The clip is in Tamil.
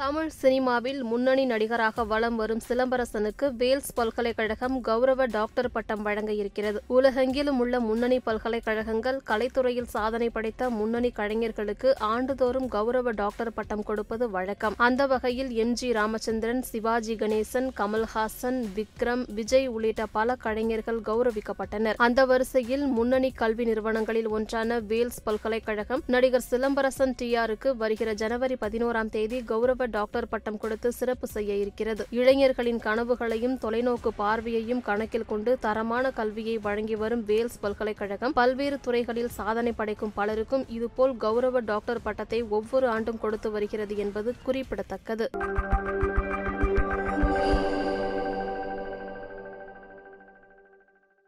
தமிழ் சினிமாவில் முன்னணி நடிகராக வலம் வரும் சிலம்பரசனுக்கு வேல்ஸ் பல்கலைக்கழகம் கௌரவ டாக்டர் பட்டம் வழங்க இருக்கிறது. உலகெங்கிலும் உள்ள முன்னணி பல்கலைக்கழகங்கள் கலைத்துறையில் சாதனை படைத்த முன்னணி கலைஞர்களுக்கு ஆண்டுதோறும் கௌரவ டாக்டர் பட்டம் கொடுப்பது வழக்கம். அந்த வகையில் எம். ஜி. ராமச்சந்திரன் சிவாஜி கணேசன் கமல்ஹாசன் விக்ரம் விஜய் உள்ளிட்ட பல கலைஞர்கள் கௌரவிக்கப்பட்டனர். அந்த வரிசையில் முன்னணி கல்வி நிறுவனங்களில் ஒன்றான வேல்ஸ் பல்கலைக்கழகம் நடிகர் சிலம்பரசன் டிஆருக்கு வருகிற ஜனவரி பதினோராம் தேதி கௌரவ டாக்டர் பட்டம் கொடுத்து சிறப்பு செய்ய இருக்கிறது. இளைஞர்களின் கனவுகளையும் தொலைநோக்கு பார்வையையும் கணக்கில் கொண்டு தரமான கல்வியை வழங்கி வரும் வேல்ஸ் பல்கலைக்கழகம் பல்வேறு துறைகளில் சாதனை படைக்கும் பலருக்கும் இதுபோல் கௌரவ டாக்டர் பட்டத்தை ஒவ்வொரு ஆண்டும் கொடுத்து வருகிறது என்பது குறிப்பிடத்தக்கது.